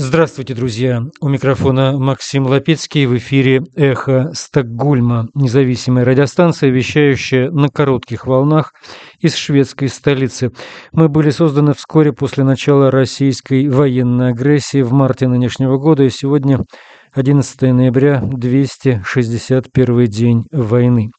Здравствуйте, друзья! У микрофона Максим Лапецкий в эфире «Эхо Стокгольма», независимая радиостанция, вещающая на коротких волнах из шведской столицы. Мы были созданы вскоре после начала российской военной агрессии в марте нынешнего года, и сегодня 11 ноября, 261 день войны.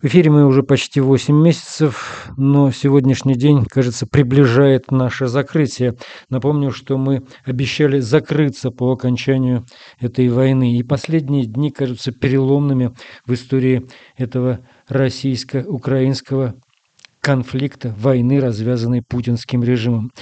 В эфире мы уже почти 8 месяцев, но сегодняшний день, кажется, приближает наше закрытие. Напомню, что мы обещали закрыться по окончанию этой войны. И последние дни кажутся переломными в истории этого российско-украинского конфликта, войны, развязанной путинским режимом.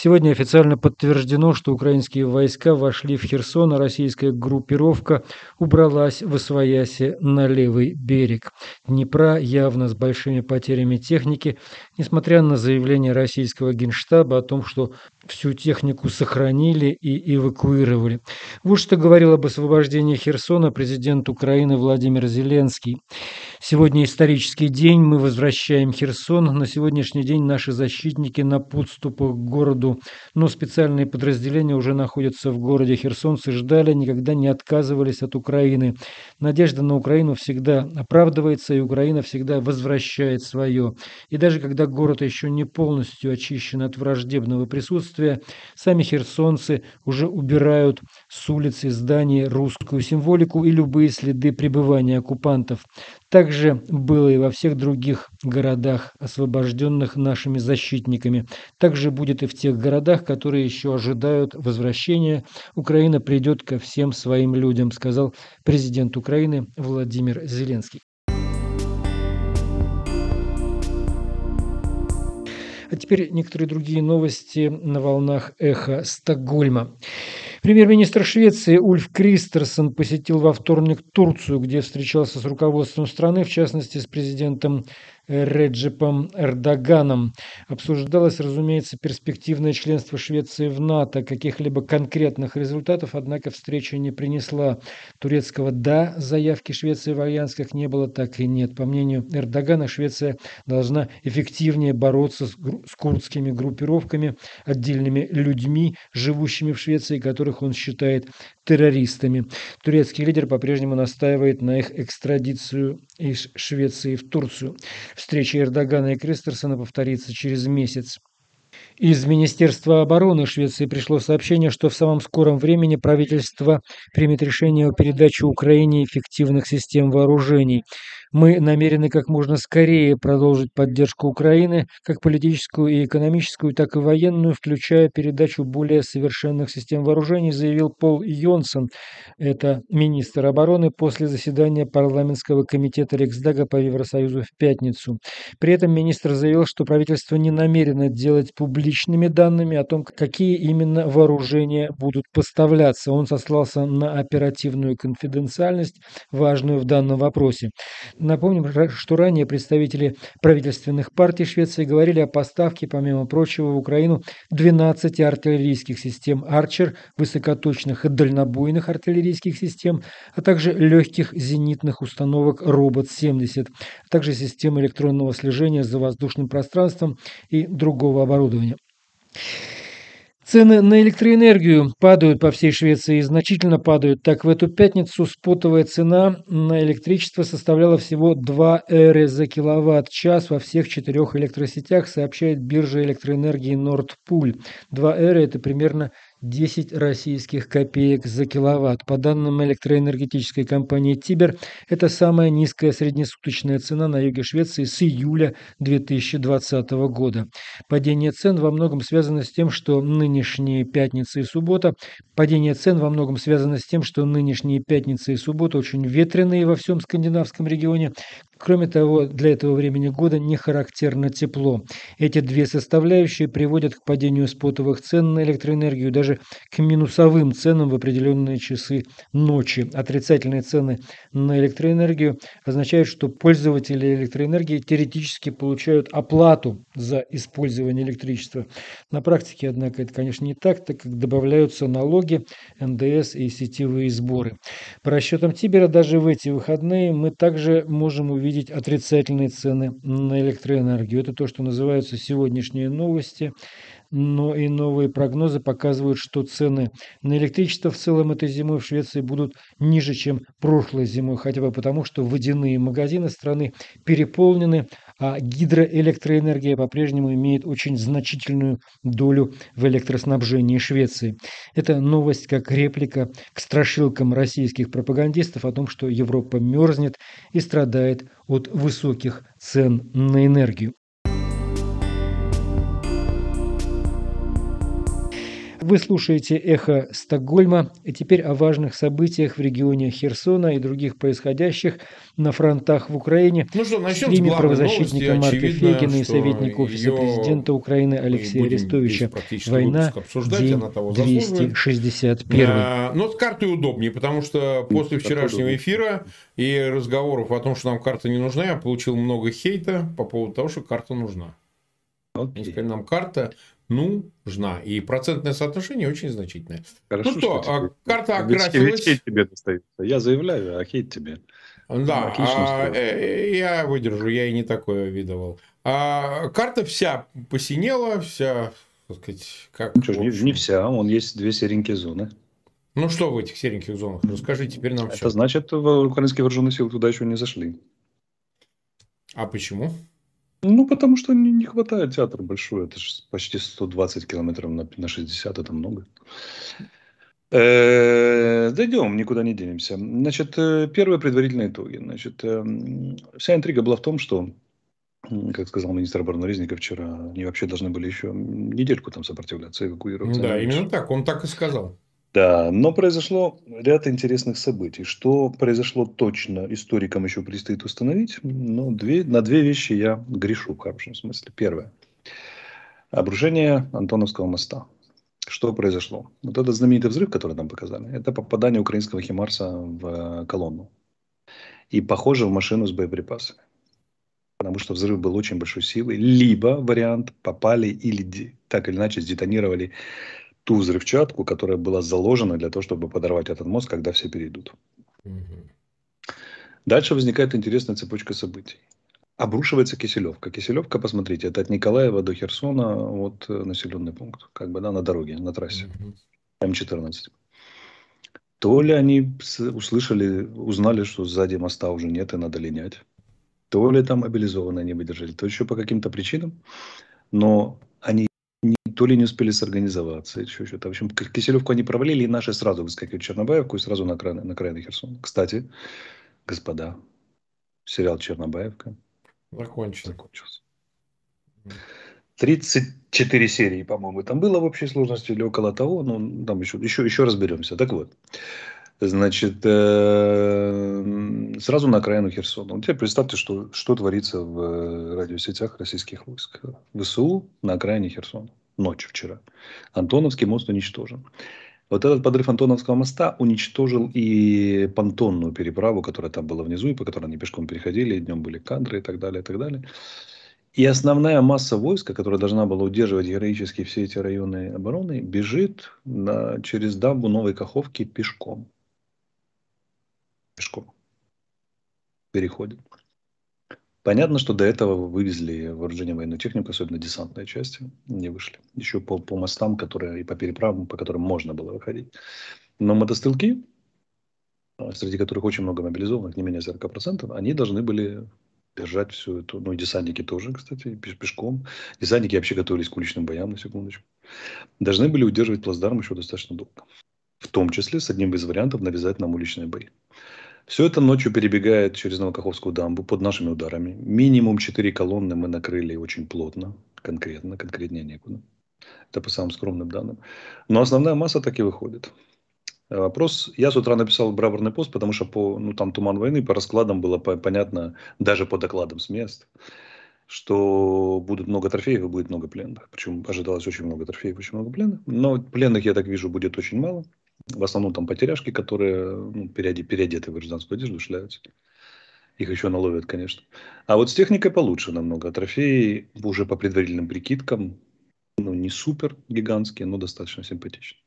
Сегодня официально подтверждено, что украинские войска вошли в Херсон, а российская группировка убралась в Освоясе на левый берег Днепра, явно с большими потерями техники, несмотря на заявление российского генштаба о том, что всю технику сохранили и эвакуировали. Вот что говорил об освобождении Херсона президент Украины Владимир Зеленский. Сегодня исторический день, мы возвращаем Херсон. На сегодняшний день наши защитники на подступах к городу, но специальные подразделения уже находятся в городе. Херсонцы ждали, никогда не отказывались от Украины. Надежда на Украину всегда оправдывается, и Украина всегда возвращает свое. И даже когда город еще не полностью очищен от враждебного присутствия, сами херсонцы уже убирают с улицы зданий русскую символику и любые следы пребывания оккупантов. Также было и во всех других городах, освобожденных нашими защитниками. Также будет и в тех городах, которые еще ожидают возвращения. Украина придет ко всем своим людям, сказал президент Украины Владимир Зеленский. А теперь некоторые другие новости на волнах эхо Стокгольма. Премьер-министр Швеции Ульф Кристерсон посетил во вторник Турцию, где встречался с руководством страны, в частности с президентом Реджепом Эрдоганом. Обсуждалось, разумеется, перспективное членство Швеции в НАТО. Каких-либо конкретных результатов, однако, встреча не принесла. Турецкого «да» заявки Швеции в альянс как не было, так и нет. По мнению Эрдогана, Швеция должна эффективнее бороться с, с курдскими группировками, отдельными людьми, живущими в Швеции, которых он считает террористами. Турецкий лидер по-прежнему настаивает на их экстрадицию из Швеции в Турцию. Встреча Эрдогана и Кристерсона повторится через месяц. Из Министерства обороны Швеции пришло сообщение, что в самом скором времени правительство примет решение о передаче Украине эффективных систем вооружений. Мы намерены как можно скорее продолжить поддержку Украины, как политическую и экономическую, так и военную, включая передачу более совершенных систем вооружений, заявил Пол Йонсон, это министр обороны, после заседания парламентского комитета Риксдага по Евросоюзу в пятницу. При этом министр заявил, что правительство не намерено делать публичными данными о том, какие именно вооружения будут поставляться. Он сослался на оперативную конфиденциальность, важную в данном вопросе. Напомним, что ранее представители правительственных партий Швеции говорили о поставке, помимо прочего, в Украину 12 артиллерийских систем «Арчер», высокоточных и дальнобойных артиллерийских систем, а также легких зенитных установок «Робот-70», а также систем электронного слежения за воздушным пространством и другого оборудования. Цены на электроэнергию падают по всей Швеции и значительно падают. Так, в эту пятницу спотовая цена на электричество составляла всего 2 эры за киловатт-час во всех четырех электросетях, сообщает биржа электроэнергии Нордпуль. 2 эры – это примерно 10 российских копеек за киловатт. По данным электроэнергетической компании «Тибер», это самая низкая среднесуточная цена на юге Швеции с июля 2020 года. Падение цен во многом связано с тем, что нынешние пятница и суббота Падение цен во многом связано с тем, что нынешние пятница и суббота очень ветреные во всем скандинавском регионе. Кроме того, для этого времени года не характерно тепло. Эти две составляющие приводят к падению спотовых цен на электроэнергию, даже к минусовым ценам в определенные часы ночи. Отрицательные цены на электроэнергию означают, что пользователи электроэнергии теоретически получают оплату за использование электричества. На практике, однако, это, конечно, не так, так как добавляются налоги, НДС и сетевые сборы. По расчетам Тибера, даже в эти выходные мы также можем увидеть увидеть отрицательные цены на электроэнергию. Это то, что называются сегодняшние новости но и новые прогнозы показывают, что цены на электричество в целом этой зимой в Швеции будут ниже, чем прошлой зимой, хотя бы потому, что водяные магазины страны переполнены, гидроэлектроэнергия по-прежнему имеет очень значительную долю в электроснабжении Швеции. Это новость как реплика к страшилкам российских пропагандистов о том, что Европа мерзнет и страдает от высоких цен на энергию. Вы слушаете «Эхо Стокгольма». И теперь о важных событиях в регионе Херсона и других происходящих на фронтах в Украине. Ну что, начнем стриме правозащитника Марка Очевидно, Фегина и советника Офиса президента Украины Алексея Арестовича. Война день 261. А, но с картой удобнее, потому что после вчерашнего эфира и разговоров о том, что нам карта не нужна, я получил много хейта по поводу того, что карта нужна. Okay. Сказали, нам карта нужна. И процентное соотношение очень значительное. Хорошо, ну что, что карта окрасилась... Хейт тебе достается. Я заявляю, а хейт тебе. Да, а, э, я выдержу, я и не такое видывал. А, карта вся посинела, вся, так сказать, как... Ну, что ж, не, не вся, он есть две серенькие зоны. Ну что в этих сереньких зонах? Расскажи теперь нам Это все. значит, украинские вооруженные силы туда еще не зашли. А почему? Ну, потому что не, не хватает театра большой. Это же почти 120 километров на, на 60, это много. Э, дойдем, никуда не денемся. Значит, э, первые предварительные итоги. Значит, э, вся интрига была в том, что, как сказал министр обороны Резников вчера, они вообще должны были еще недельку там сопротивляться, эвакуироваться. Да, именно так, он так и сказал. Да, но произошло ряд интересных событий. Что произошло точно, историкам еще предстоит установить. Но две, на две вещи я грешу в хорошем смысле. Первое. Обрушение Антоновского моста. Что произошло? Вот этот знаменитый взрыв, который нам показали, это попадание украинского Химарса в колонну. И похоже в машину с боеприпасами. Потому что взрыв был очень большой силой. Либо вариант попали или так или иначе сдетонировали ту взрывчатку, которая была заложена для того, чтобы подорвать этот мост, когда все перейдут. Угу. Дальше возникает интересная цепочка событий. Обрушивается Киселевка. Киселевка, посмотрите, это от Николаева до Херсона, вот э, населенный пункт, как бы, да, на дороге, на трассе. Угу. М14. То ли они услышали, узнали, что сзади моста уже нет и надо линять, то ли там мобилизованные не выдержали, то еще по каким-то причинам, но то ли не успели сорганизоваться, еще что-то. В общем, Киселевку они провалили, и наши сразу выскакивают в Чернобаевку и сразу на окраины, на окраины Херсона. Кстати, господа, сериал Чернобаевка закончился. закончился. 34 серии, по-моему, там было в общей сложности или около того, но там еще, еще, еще разберемся. Так вот, значит, э, сразу на окраину Херсона. Вот теперь представьте, что, что творится в э, радиосетях российских войск. ВСУ на окраине Херсона ночь вчера. Антоновский мост уничтожен. Вот этот подрыв Антоновского моста уничтожил и понтонную переправу, которая там была внизу, и по которой они пешком переходили, и днем были кадры и так далее, и так далее. И основная масса войска, которая должна была удерживать героически все эти районы обороны, бежит на, через дамбу Новой Каховки пешком. Пешком. Переходит. Понятно, что до этого вывезли вооружение военную технику, особенно десантные части, не вышли. Еще по, по мостам, которые и по переправам, по которым можно было выходить. Но мотострелки, а, среди которых очень много мобилизованных, не менее 40%, они должны были держать всю эту, ну и десантники тоже, кстати, пешком. Десантники вообще готовились к уличным боям, на секундочку. Должны были удерживать плацдарм еще достаточно долго. В том числе с одним из вариантов навязать нам уличные бои. Все это ночью перебегает через Новокаховскую дамбу под нашими ударами. Минимум четыре колонны мы накрыли очень плотно, конкретно, конкретнее некуда. Это по самым скромным данным. Но основная масса так и выходит. Вопрос, я с утра написал браворный пост, потому что по, ну, там туман войны, по раскладам было понятно, даже по докладам с мест, что будут много трофеев и будет много пленных. Причем ожидалось очень много трофеев, очень много пленных. Но пленных, я так вижу, будет очень мало. В основном там потеряшки, которые ну, переоде, переодеты в гражданскую одежду шляются. Их еще наловят, конечно. А вот с техникой получше намного. Трофеи уже по предварительным прикидкам, ну, не супер гигантские, но достаточно симпатичные.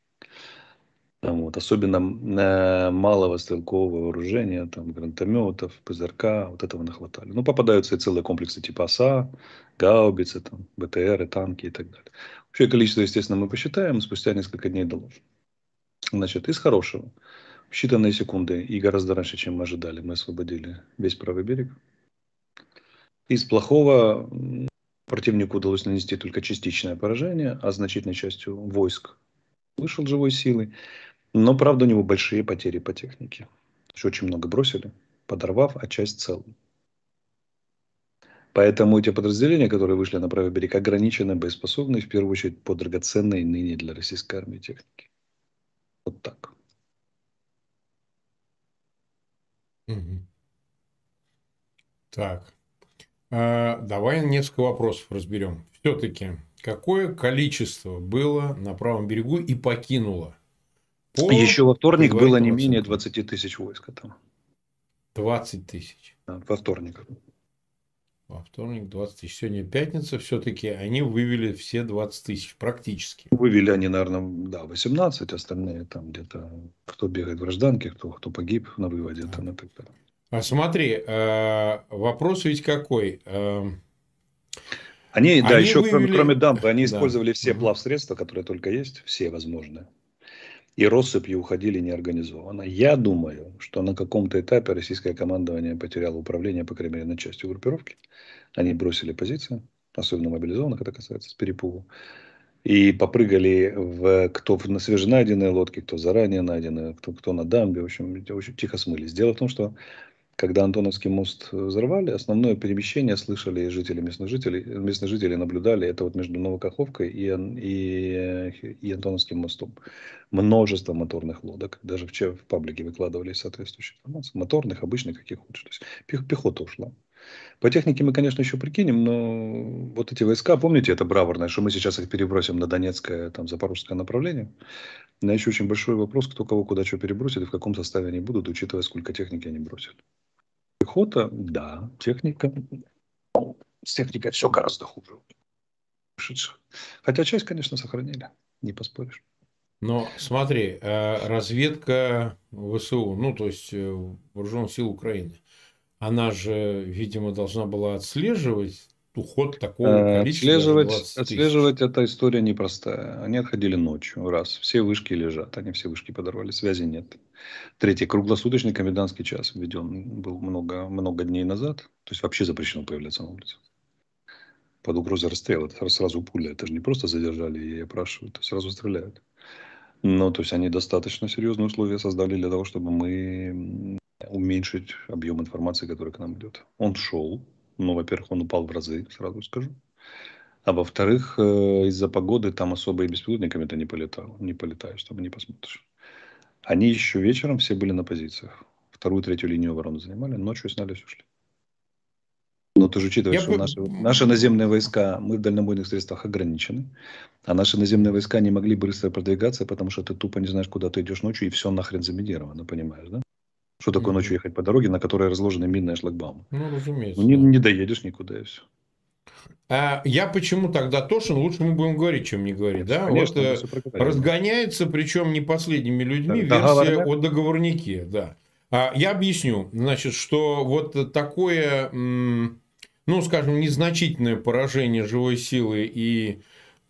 Вот, особенно э, малого стрелкового вооружения, там, гранатометов, ПЗРК, вот этого нахватали. Ну, попадаются и целые комплексы типа ОСА, гаубицы, там, БТР, танки и так далее. Вообще количество, естественно, мы посчитаем, спустя несколько дней доложим. Значит, из хорошего. В считанные секунды и гораздо раньше, чем мы ожидали, мы освободили весь правый берег. Из плохого противнику удалось нанести только частичное поражение, а значительной частью войск вышел живой силой. Но, правда, у него большие потери по технике. Еще очень много бросили, подорвав, а часть целым. Поэтому эти подразделения, которые вышли на правый берег, ограничены боеспособны, в первую очередь, по драгоценной ныне для российской армии технике. Вот так. Так. А, давай несколько вопросов разберем. Все-таки, какое количество было на правом берегу и покинуло по Еще во вторник было не менее 20 тысяч войск там. 20 тысяч. Да, во вторник. Во вторник 20 тысяч. Сегодня пятница. Все-таки они вывели все 20 тысяч практически. Вывели они, наверное, да, 18. Остальные там где-то кто бегает в гражданке, кто, кто погиб на выводе. Да. Там, и так далее. А смотри, э, вопрос ведь какой? Э, они, да, еще вывели... кроме, кроме дампы, они да. использовали все плавсредства, которые только есть, все возможные и россыпью уходили неорганизованно. Я думаю, что на каком-то этапе российское командование потеряло управление, по крайней мере, на частью группировки. Они бросили позиции, особенно мобилизованных это касается, с перепугу. И попрыгали в, кто на свеженайденные лодки, кто заранее найденные, кто, кто на дамбе. В общем, очень тихо смылись. Дело в том, что когда Антоновский мост взорвали, основное перемещение слышали жители местных жителей, местные жители наблюдали это вот между Новокаховкой и, и, и Антоновским мостом. Множество моторных лодок, даже в, в паблике выкладывали соответствующие информации, моторных, обычных, каких хочешь. То есть пех, пехота ушла. По технике мы, конечно, еще прикинем, но вот эти войска, помните, это браворное, что мы сейчас их перебросим на Донецкое, там, Запорожское направление. Меня еще очень большой вопрос, кто кого куда что перебросит и в каком составе они будут, учитывая, сколько техники они бросят. Пехота, да, техника. С техникой все гораздо хуже. Хотя часть, конечно, сохранили, не поспоришь. Но смотри, э, разведка ВСУ, ну то есть э, вооруженных сил Украины, она же, видимо, должна была отслеживать уход такого э, количества. Отслеживать, отслеживать эта история непростая. Они отходили ночью, раз. Все вышки лежат, они все вышки подорвали, связи нет. Третий, круглосуточный комендантский час введен был много, много дней назад. То есть вообще запрещено появляться на улице. Под угрозой расстрела. Это сразу пуля. Это же не просто задержали и опрашивают, а сразу стреляют. Ну, то есть они достаточно серьезные условия создали для того, чтобы мы уменьшить объем информации, который к нам идет. Он шел, ну, во-первых, он упал в разы, сразу скажу. А во-вторых, э, из-за погоды там особо и беспилотниками то не полетал, не полетаешь, там не посмотришь. Они еще вечером все были на позициях. Вторую, третью линию обороны занимали, ночью сняли, все шли. Но ты же учитываешь, что наши, наши наземные войска, мы в дальнобойных средствах ограничены, а наши наземные войска не могли быстро продвигаться, потому что ты тупо не знаешь, куда ты идешь ночью, и все нахрен заминировано, понимаешь, да? Что такое ночью ехать по дороге, на которой разложены минные шлагбаумы? Ну, разумеется. Ну, не, не доедешь никуда, и все. А я почему тогда Тошин, лучше мы будем говорить, чем не говорить. Да? Конечно, вот, э, разгоняется, причем не последними людьми, да, версия договорняк. о договорнике. Да. А, я объясню. Значит, что вот такое, ну, скажем, незначительное поражение живой силы и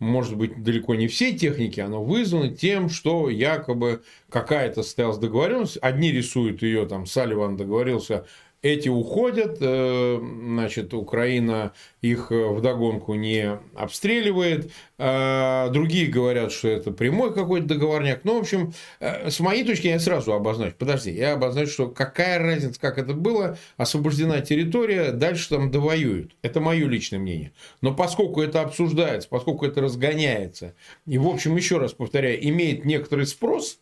может быть, далеко не всей техники, оно вызвано тем, что якобы какая-то состоялась договоренность. Одни рисуют ее, там, Салливан договорился эти уходят, э, значит, Украина их э, вдогонку не обстреливает, а другие говорят, что это прямой какой-то договорняк. Ну, в общем, э, с моей точки я сразу обозначу, подожди, я обозначу, что какая разница, как это было, освобождена территория, дальше там довоюют. Это мое личное мнение. Но поскольку это обсуждается, поскольку это разгоняется, и, в общем, еще раз повторяю, имеет некоторый спрос –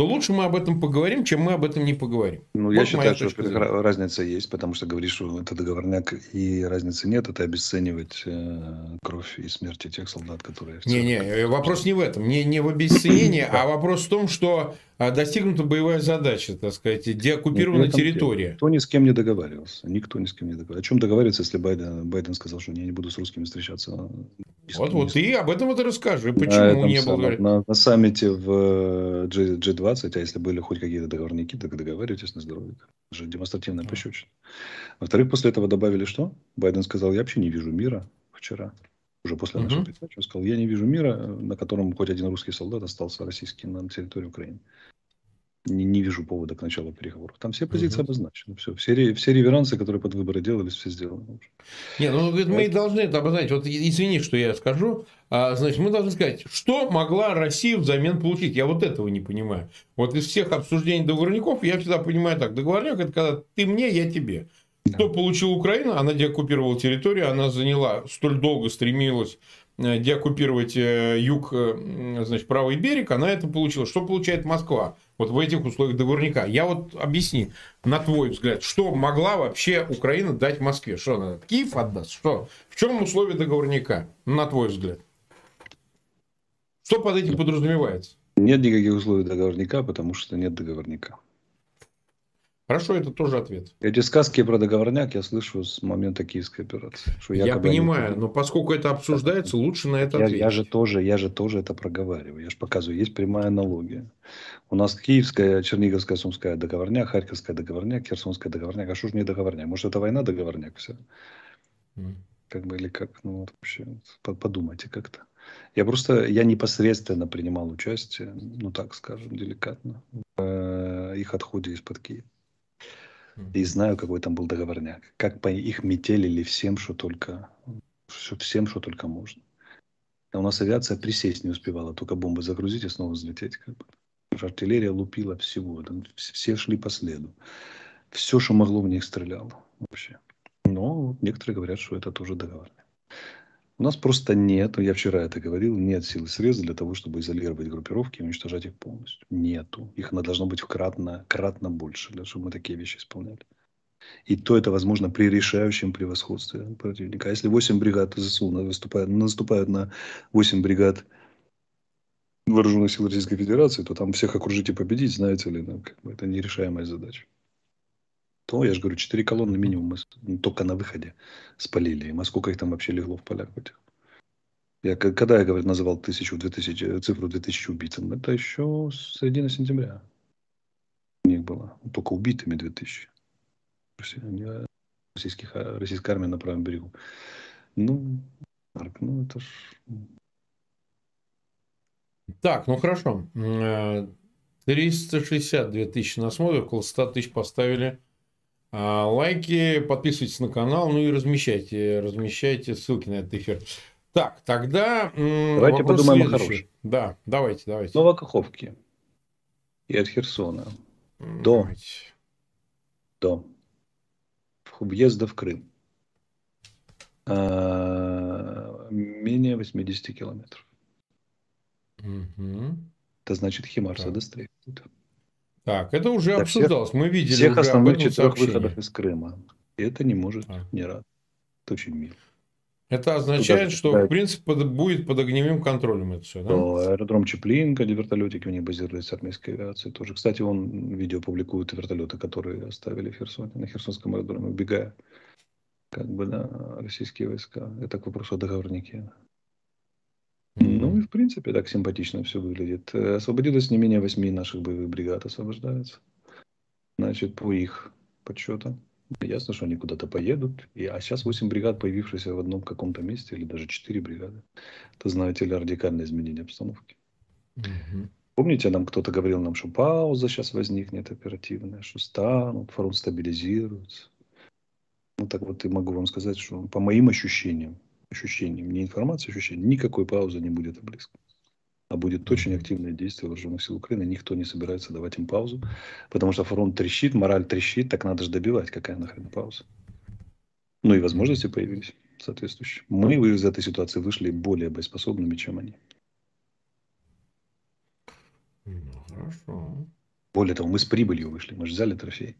то лучше мы об этом поговорим, чем мы об этом не поговорим. Ну, вот я считаю, что разница есть, потому что говоришь, что это договорняк, и разницы нет, это обесценивать э, кровь и смерти тех солдат, которые... Не-не, э, вопрос не в этом, не, не в обесценении, а вопрос в том, что достигнута боевая задача, так сказать, деоккупирована территория. Никто ни с кем не договаривался. Никто ни с кем не договаривался. О чем договариваться, если Байден, Байден сказал, что я не буду с русскими встречаться? Вот, вот, и об этом вот и расскажи. Почему не было? На, на саммите в G, G20 20, а если были хоть какие-то договорники, так договаривайтесь на здоровье. Это же демонстративная пощечина. Во-вторых, после этого добавили что? Байден сказал, я вообще не вижу мира вчера. Уже после нашей передачи он сказал, я не вижу мира, на котором хоть один русский солдат остался российский на территории Украины не, не вижу повода к началу переговоров. Там все позиции угу. обозначены. Все, все, все реверансы, которые под выборы делались, все сделаны. Не, ну говорит, мы должны это обозначить. Вот извини, что я скажу. А, значит, мы должны сказать, что могла Россия взамен получить. Я вот этого не понимаю. Вот из всех обсуждений договорников я всегда понимаю так. Договорник это когда ты мне, я тебе. Да. Что получила Украина? Она деоккупировала территорию, она заняла, столь долго стремилась деоккупировать э, юг, э, значит, правый берег, она это получила. Что получает Москва вот в этих условиях договорника? Я вот объясни, на твой взгляд, что могла вообще Украина дать Москве? Что она Киев отдаст? Что? В чем условия договорника, на твой взгляд? Что под этим подразумевается? Нет никаких условий договорника, потому что нет договорника. Хорошо, это тоже ответ. Эти сказки про договорняк я слышу с момента киевской операции. Что я понимаю, но поскольку это обсуждается, лучше на это я, ответить. Я же, тоже, я же тоже это проговариваю. Я же показываю, есть прямая аналогия. У нас киевская, черниговская, сумская договорняк, харьковская договорняк, херсонская договорняк. А что же не договорняк? Может, это война договорняк все? Mm. Как бы или как? Ну, вот вообще, подумайте как-то. Я просто, я непосредственно принимал участие, ну так скажем, деликатно, в э, их отходе из-под Киева. И знаю, какой там был договорняк. Как по их метелили всем, что только, всем, что только можно. А у нас авиация присесть не успевала, только бомбы загрузить и снова взлететь. Как бы. Артиллерия лупила всего. Там все шли по следу. Все, что могло в них стреляло вообще. Но некоторые говорят, что это тоже договорняк. У нас просто нет, я вчера это говорил, нет сил и средств для того, чтобы изолировать группировки и уничтожать их полностью. Нету. Их должно быть кратно, кратно больше, для того, чтобы мы такие вещи исполняли. И то это возможно при решающем превосходстве противника. А если 8 бригад ЗСУ выступают, наступают на 8 бригад вооруженных сил Российской Федерации, то там всех окружить и победить, знаете ли, ну, как бы это нерешаемая задача то, я же говорю, 4 колонны минимум мы ну, только на выходе спалили. И сколько их там вообще легло в полях этих. Я, когда я говорю, называл тысячу, 2000, цифру 2000 убийц, это еще с середины сентября у них было. Только убитыми 2000. Российских, российская армия на правом берегу. Ну, Марк, ну это ж... Так, ну хорошо. 362 тысячи на смотре, около 100 тысяч поставили а, лайки, подписывайтесь на канал, ну и размещайте, размещайте ссылки на этот эфир. Так, тогда давайте подумаем следующий. о хорошем. Да, давайте, давайте. Новокаховки и от Херсона до, до въезда в Крым а, менее 80 километров. Угу. Это значит Химарса да. достреливает. Так, это уже да, обсуждалось. Всех, Мы видели всех основных четырех выходов из Крыма. И это не может а. не рад. Это очень мило. Это означает, Туда, что, да. в принципе, под, будет под огневым контролем это все, да? То аэродром Чеплинка, где вертолетики у них базируются армейской авиации тоже. Кстати, он видео публикует вертолеты, которые оставили в Херсоне, на Херсонском аэродроме, убегая, как бы, да, российские войска. Это к вопросу о договорнике. Ну и в принципе так симпатично все выглядит. Э, освободилось не менее восьми наших боевых бригад освобождается. Значит, по их подсчетам. Ясно, что они куда-то поедут. И, а сейчас 8 бригад, появившихся в одном каком-то месте, или даже 4 бригады. Это, знаете ли, радикальное изменение обстановки. Угу. Помните, нам кто-то говорил нам, что пауза сейчас возникнет оперативная, что станут, фронт стабилизируется. Ну так вот и могу вам сказать, что по моим ощущениям, ощущениям, не информации, ощущениям, никакой паузы не будет близко. А будет очень активное действие вооруженных сил Украины. Никто не собирается давать им паузу, потому что фронт трещит, мораль трещит, так надо же добивать. Какая нахрен пауза? Ну и возможности появились соответствующие. Мы из этой ситуации вышли более боеспособными, чем они. Ну, хорошо. Более того, мы с прибылью вышли, мы же взяли трофей.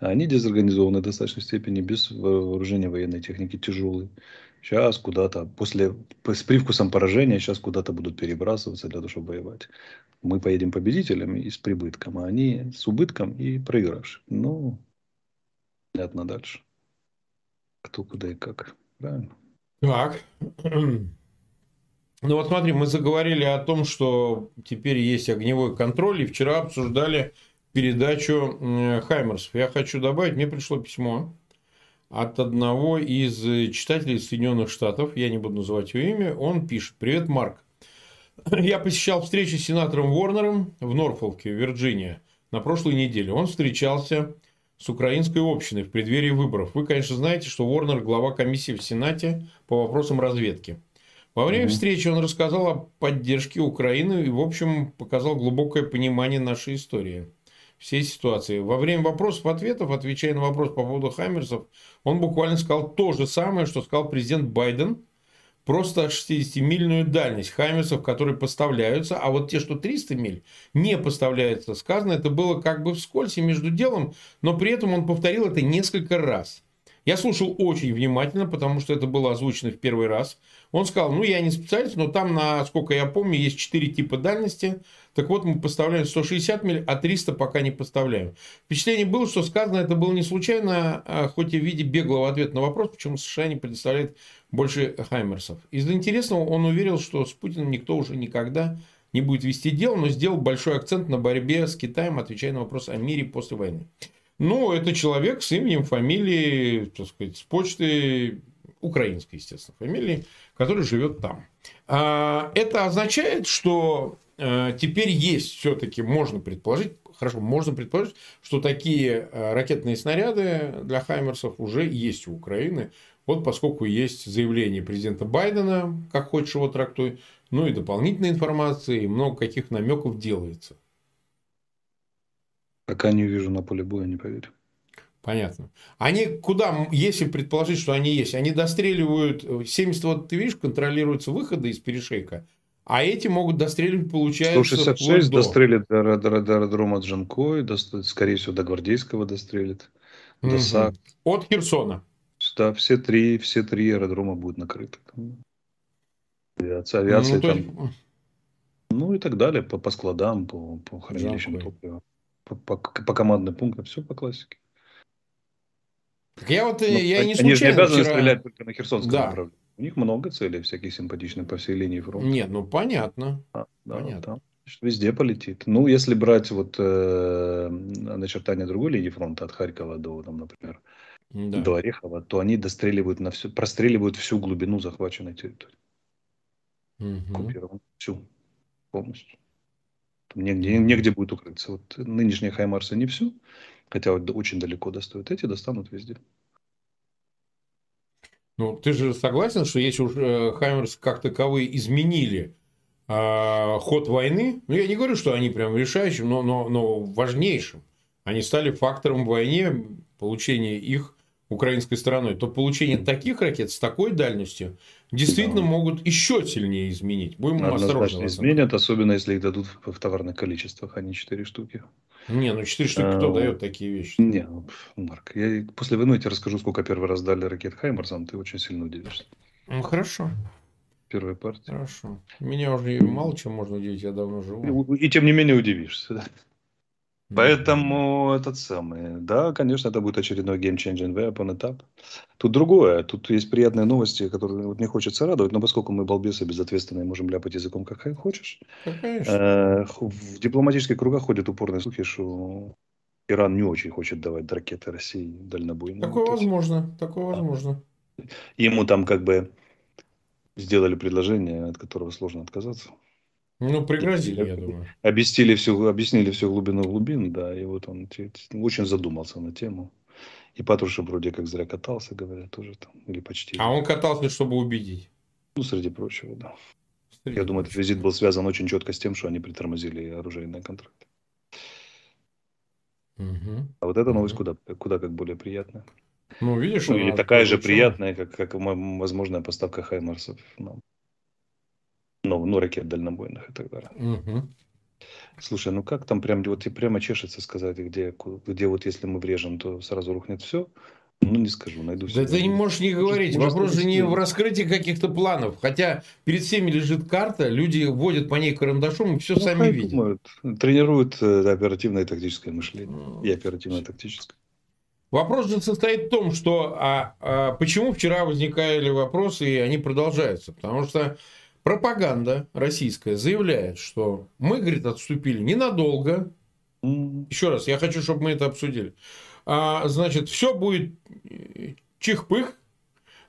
Они дезорганизованы в достаточной степени, без вооружения военной техники, тяжелые. Сейчас куда-то, после, с привкусом поражения, сейчас куда-то будут перебрасываться для того, чтобы воевать. Мы поедем победителями и с прибытком, а они с убытком и проигравшим. Ну, понятно дальше. Кто, куда и как. Правильно? Так. Ну вот смотри, мы заговорили о том, что теперь есть огневой контроль, и вчера обсуждали передачу Хаймерсов. Я хочу добавить, мне пришло письмо от одного из читателей Соединенных Штатов, я не буду называть его имя, он пишет, привет, Марк. Я посещал встречу с сенатором Уорнером в Норфолке, Вирджиния, на прошлой неделе. Он встречался с украинской общиной в преддверии выборов. Вы, конечно, знаете, что Уорнер – глава комиссии в Сенате по вопросам разведки. Во время mm-hmm. встречи он рассказал о поддержке Украины и, в общем, показал глубокое понимание нашей истории, всей ситуации. Во время вопросов-ответов, отвечая на вопрос по поводу Хаммерсов, он буквально сказал то же самое, что сказал президент Байден – просто 60-мильную дальность Хаймерсов, которые поставляются, а вот те, что 300 миль, не поставляются. Сказано, это было как бы вскользь и между делом, но при этом он повторил это несколько раз. Я слушал очень внимательно, потому что это было озвучено в первый раз. Он сказал, ну, я не специалист, но там, насколько я помню, есть 4 типа дальности. Так вот, мы поставляем 160 миль, а 300 пока не поставляем. Впечатление было, что сказано это было не случайно, а хоть и в виде беглого ответа на вопрос, почему США не предоставляет больше Хаймерсов. Из интересного он уверил, что с Путиным никто уже никогда не будет вести дело, но сделал большой акцент на борьбе с Китаем, отвечая на вопрос о мире после войны. Ну, это человек с именем, фамилией, так сказать, с почты, украинской, естественно, фамилии, который живет там. А, это означает, что э, теперь есть все-таки, можно предположить, хорошо, можно предположить, что такие э, ракетные снаряды для Хаймерсов уже есть у Украины. Вот поскольку есть заявление президента Байдена, как хочешь его трактуй, ну и дополнительная информация, и много каких намеков делается. Пока не увижу на поле боя, не поверю. Понятно. Они куда, если предположить, что они есть, они достреливают, 70, вот ты видишь, контролируются выходы из перешейка, а эти могут достреливать, получается, 166 до... дострелит до, до, до аэродрома Джанкой, до, скорее всего, до Гвардейского дострелит, угу. до САК. От Херсона. Да, все три, все три аэродрома будут накрыты. Авиация, авиация ну, там... Есть... Ну и так далее, по, по складам, по, по хранилищам топлива, по, по, по командным пунктам, все по классике. Так я вот, Но, ну, я не случайно Они же не обязаны вчера... стрелять только на Херсонском да. направлении. У них много целей всяких симпатичных по всей линии фронта. Нет, ну понятно. А, да, понятно. Там, значит, везде полетит. Ну, если брать вот э, начертание другой линии фронта от Харькова до, там, например, да. до Орехова, то они достреливают на всю, простреливают всю глубину захваченной территории. Угу. Всю. Полностью. Там негде, негде будет укрыться. Вот нынешние Хаймарсы не всю, хотя вот очень далеко достают. Эти достанут везде. Ну, ты же согласен, что если уже э, Хаймерс как таковые изменили э, ход войны, ну, я не говорю, что они прям решающим, но, но, но важнейшим, они стали фактором в войне, получения их украинской стороной, то получение таких ракет с такой дальностью действительно да. могут еще сильнее изменить. Будем осторожны. изменят, особенно если их дадут в товарных количествах, а не 4 штуки. Не, ну 4 штуки кто а, дает такие вещи? Не, ну, Марк, я после войны тебе расскажу, сколько первый раз дали ракет Хаймарсам, ты очень сильно удивишься. Ну, хорошо. Первая партия. Хорошо. Меня уже мало чем можно удивить, я давно живу. И, и тем не менее удивишься. Да? Поэтому этот самый, да, конечно, это будет очередной game changing weapon этап. Тут другое, тут есть приятные новости, которые вот не хочется радовать, но поскольку мы балбесы безответственные, можем ляпать языком как хочешь. Э, в дипломатических кругах ходят упорные слухи, что Иран не очень хочет давать ракеты России дальнобойные. Такое возможно, такое возможно. Ему там как бы сделали предложение, от которого сложно отказаться. Ну, пригрозили, я думаю. Объяснили всю, объяснили всю глубину глубин, да, и вот он очень задумался на тему. И Патрушев вроде как зря катался, говорят, тоже там, или почти. А он катался, чтобы убедить? Ну, среди прочего, да. Среди я думаю, этот визит был связан очень четко с тем, что они притормозили оружейные контракты. Угу. А вот эта новость угу. куда, куда как более приятная. Ну, видишь, ну, или такая же приятная, как, как возможная поставка Хаймарсов нам ну, ну, ракет дальнобойных и так далее. Угу. Слушай, ну как там прям, вот и прямо чешется сказать, где, где вот если мы врежем, то сразу рухнет все. Ну, не скажу, найду Да ты не можешь не говорить. Может, Вопрос же не в раскрытии каких-то планов. Хотя перед всеми лежит карта, люди вводят по ней карандашом и все ну, сами видят. Думают. Тренируют э, оперативное и тактическое мышление. Ну, и оперативное тактическое. Вопрос же состоит в том, что а, а почему вчера возникали вопросы, и они продолжаются. Потому что пропаганда российская заявляет, что мы, говорит, отступили ненадолго. Еще раз, я хочу, чтобы мы это обсудили. А, значит, все будет чих-пых,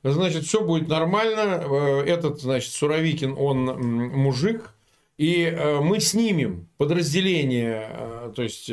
значит, все будет нормально. Э, этот, значит, Суровикин, он мужик, и э, мы снимем подразделение, э, то есть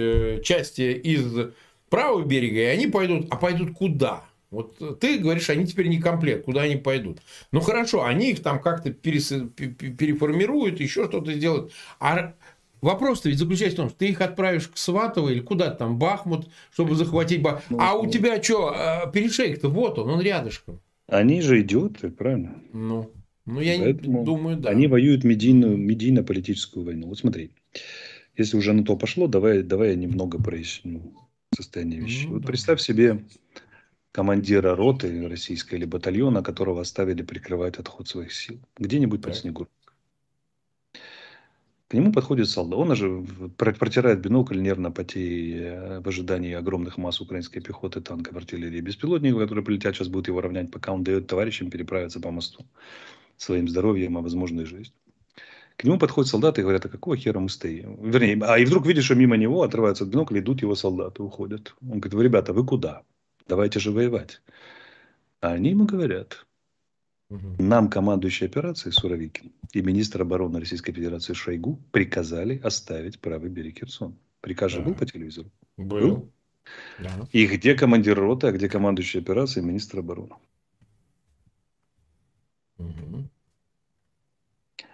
части из правого берега, и они пойдут, а пойдут куда? Вот ты говоришь, они теперь не комплект, куда они пойдут? Ну хорошо, они их там как-то перес... переформируют, еще что-то сделают. А вопрос-то ведь заключается в том, что ты их отправишь к Сватово или куда-то там, Бахмут, чтобы захватить Бахмут. Ну, а у ну... тебя что, перешейк-то вот он, он рядышком. Они же идиоты, правильно? Ну, ну я Поэтому не думаю, да. Они воюют медийную, медийно-политическую войну. Вот смотри, если уже на то пошло, давай, давай я немного проясню состояние вещей. Ну, вот да. представь себе командира роты российской или батальона, которого оставили прикрывать отход своих сил. Где-нибудь под снегу. К нему подходит солдат. Он же протирает бинокль, нервно потея в ожидании огромных масс украинской пехоты, танков, артиллерии, беспилотников, которые прилетят, сейчас будут его равнять, пока он дает товарищам переправиться по мосту своим здоровьем, а возможно и жизнь. К нему подходят солдаты и говорят, а какого хера мы стоим? Вернее, а и вдруг видишь, что мимо него отрываются от бинокля, идут его солдаты, уходят. Он говорит, вы, ребята, вы куда? Давайте же воевать. А они ему говорят, нам, командующий операцией Суровикин и министр обороны Российской Федерации Шойгу приказали оставить правый берег Херсон. Приказ же был по телевизору? Был. был? Да. И где командир роты, а где командующий операцией министр обороны? Угу.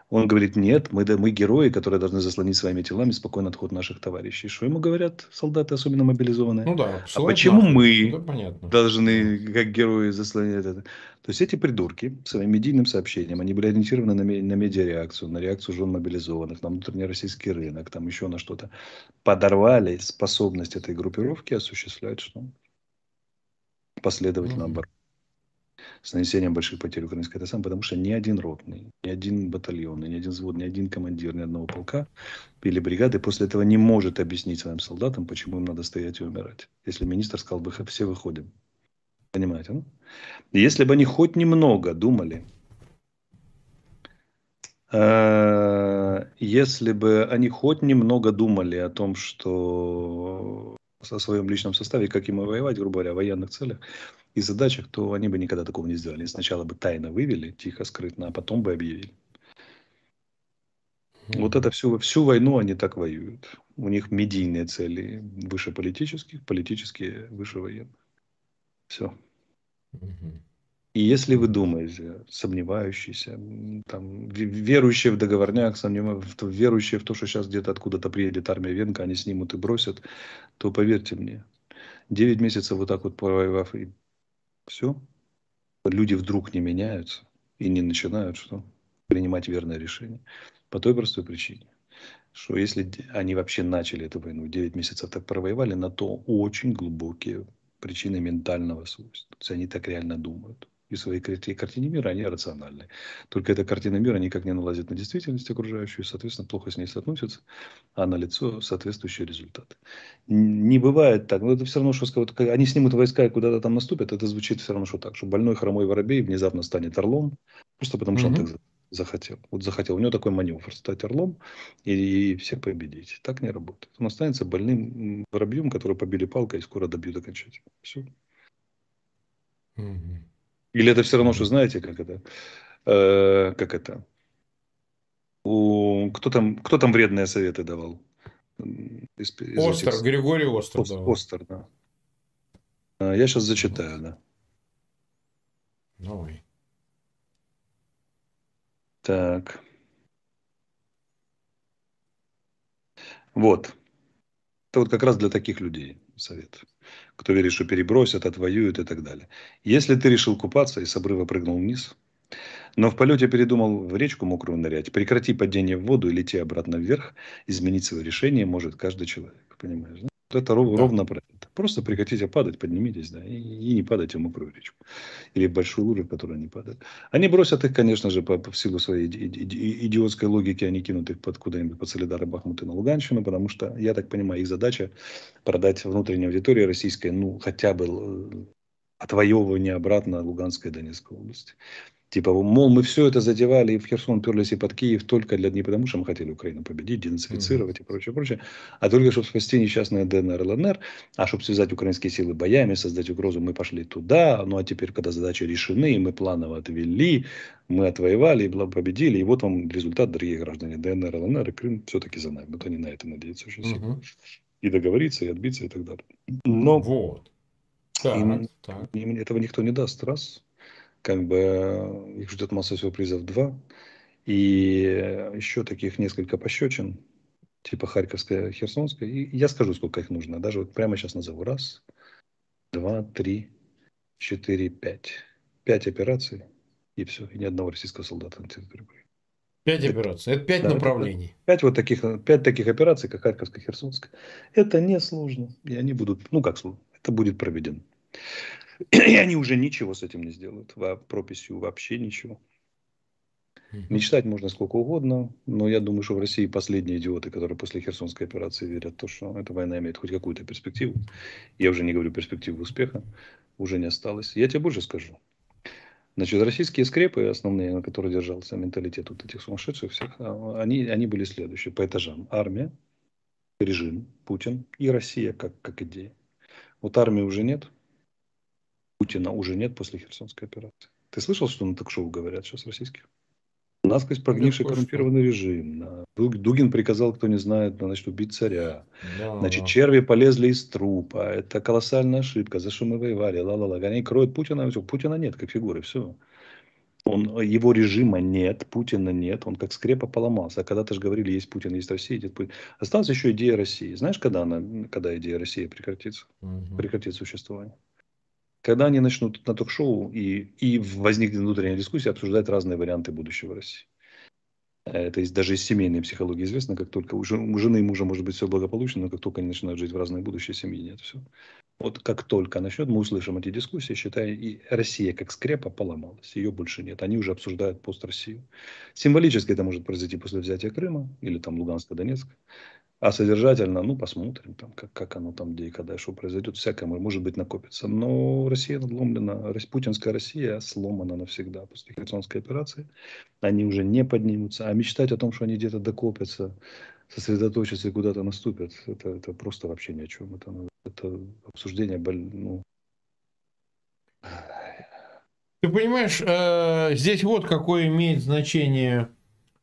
Он говорит, нет, мы, мы герои, которые должны заслонить своими телами спокойно отход наших товарищей. Что ему говорят солдаты, особенно мобилизованные? Ну да. А почему нахуй. мы да, понятно. должны, как герои, заслонять это? То есть эти придурки своим медийным сообщением, они были ориентированы на, на медиареакцию, на реакцию жен мобилизованных, на внутренний российский рынок, там еще на что-то. Подорвали способность этой группировки осуществлять что? Последовательно mm-hmm. оборот с нанесением больших потерь украинской ТСМ, потому что ни один ротный, ни один батальон, ни один взвод, ни один командир, ни одного полка или бригады после этого не может объяснить своим солдатам, почему им надо стоять и умирать. Если министр сказал бы, все выходим. Понимаете? Ну? Если бы они хоть немного думали, э, если бы они хоть немного думали о том, что о своем личном составе, как им воевать, грубо говоря, в военных целях, и задачах, то они бы никогда такого не сделали. Сначала бы тайно вывели, тихо, скрытно, а потом бы объявили. Mm-hmm. Вот это всю, всю войну они так воюют. У них медийные цели выше политических, политические выше военных. Все. Mm-hmm. И если вы думаете, сомневающиеся, там, верующие в договорняк, верующие в то, что сейчас где-то откуда-то приедет армия Венка, они снимут и бросят, то поверьте мне, 9 месяцев вот так вот провоевав и все. Люди вдруг не меняются и не начинают что? принимать верное решение. По той простой причине, что если они вообще начали эту войну, 9 месяцев так провоевали, на то очень глубокие причины ментального свойства. То есть они так реально думают и своей картине мира, они рациональны. Только эта картина мира никак не налазит на действительность окружающую, и, соответственно, плохо с ней соотносится, а на лицо соответствующий результат. Не бывает так. Но это все равно, что сказать, они снимут войска и куда-то там наступят, это звучит все равно, что так, что больной хромой воробей внезапно станет орлом, просто потому что угу. он так захотел. Вот захотел. У него такой маневр стать орлом и, и всех победить. Так не работает. Он останется больным воробьем, который побили палкой и скоро добьют окончательно. Все. Угу. Или это все равно, что знаете, как это? Э, как это? У, кто, там, кто там вредные советы давал? Из, из Остер, этих... Григорий Остер. Ост, давал. Остер, да. А, я сейчас зачитаю, да. Давай. Так. Вот. Это вот как раз для таких людей совет кто верит, что перебросят, отвоюют и так далее. Если ты решил купаться и с обрыва прыгнул вниз, но в полете передумал в речку мокрую нырять, прекрати падение в воду и лети обратно вверх, изменить свое решение может каждый человек. Понимаешь, да? Это ров, да. ровно про это. Просто прекратите падать, поднимитесь, да, и, и не падайте в мокрую речку. Или в большую лужу, в которую они падают. Они бросят их, конечно же, по, по в силу своей идиотской логики, они кинут их под куда-нибудь под Солидары, Бахмуты на Луганщину, потому что, я так понимаю, их задача продать внутренней аудитории российской, ну, хотя бы э, отвоевывание обратно Луганской и Донецкой области. Типа, мол, мы все это задевали и в Херсон перлись и под Киев только для не потому, что мы хотели Украину победить, денацифицировать mm-hmm. и прочее, прочее, а только чтобы спасти несчастные ДНР, ЛНР, а чтобы связать украинские силы боями, создать угрозу, мы пошли туда, ну а теперь, когда задачи решены, мы планово отвели, мы отвоевали и победили, и вот вам результат, дорогие граждане, ДНР, ЛНР и Крым все-таки за нами. Вот они на это надеются очень сильно. Mm-hmm. И договориться, и отбиться, и так далее. Но вот. Так, им, так. им этого никто не даст, раз как бы э, их ждет масса сюрпризов два. И еще таких несколько пощечин, типа Харьковская, Херсонская. И я скажу, сколько их нужно. Даже вот прямо сейчас назову. Раз, два, три, четыре, пять. Пять операций, и все. И ни одного российского солдата на территории Украины. Пять операций. Это пять да, направлений. Это, пять вот таких, пять таких операций, как Харьковская, Херсонская. Это не сложно. И они будут, ну как сложно, это будет проведено. И они уже ничего с этим не сделают. Во прописью вообще ничего. Мечтать можно сколько угодно, но я думаю, что в России последние идиоты, которые после Херсонской операции верят в то, что эта война имеет хоть какую-то перспективу. Я уже не говорю перспективу успеха, уже не осталось. Я тебе больше скажу. Значит, российские скрепы, основные, на которых держался менталитет вот этих сумасшедших всех, а, они, они были следующие по этажам. Армия, режим, Путин и Россия как, как идея. Вот армии уже нет, Путина уже нет после Херсонской операции. Ты слышал, что на ток-шоу говорят сейчас российских? Насквозь прогнивший коррумпированный режим. Дугин приказал, кто не знает, значит, убить царя. Да, значит, да. черви полезли из трупа. Это колоссальная ошибка. За что мы воевали? Ла-ла-ла. Они кроют Путина. Путина нет, как фигуры. Все. Он, его режима нет, Путина нет, он как скрепа поломался. А когда-то же говорили, есть Путин, есть Россия, есть Путин. Осталась еще идея России. Знаешь, когда, она, когда идея России прекратится? Угу. Прекратит существование? Когда они начнут на ток-шоу и, и возникнет внутренняя дискуссия, обсуждать разные варианты будущего России. Это есть, даже из семейной психологии известно, как только у жены и мужа может быть все благополучно, но как только они начинают жить в разные будущие семьи, нет все. Вот как только начнет, мы услышим эти дискуссии, считая, и Россия как скрепа поломалась, ее больше нет. Они уже обсуждают пост-Россию. Символически это может произойти после взятия Крыма или там Луганска, Донецка. А содержательно, ну, посмотрим, там, как, как оно там, где и когда, что произойдет. Всякое, может быть, накопится. Но Россия надломлена, путинская Россия сломана навсегда после Херсонской операции. Они уже не поднимутся. А мечтать о том, что они где-то докопятся, сосредоточатся и куда-то наступят, это, это просто вообще ни о чем. Это, ну, это обсуждение, ну, ты понимаешь, э, здесь вот какое имеет значение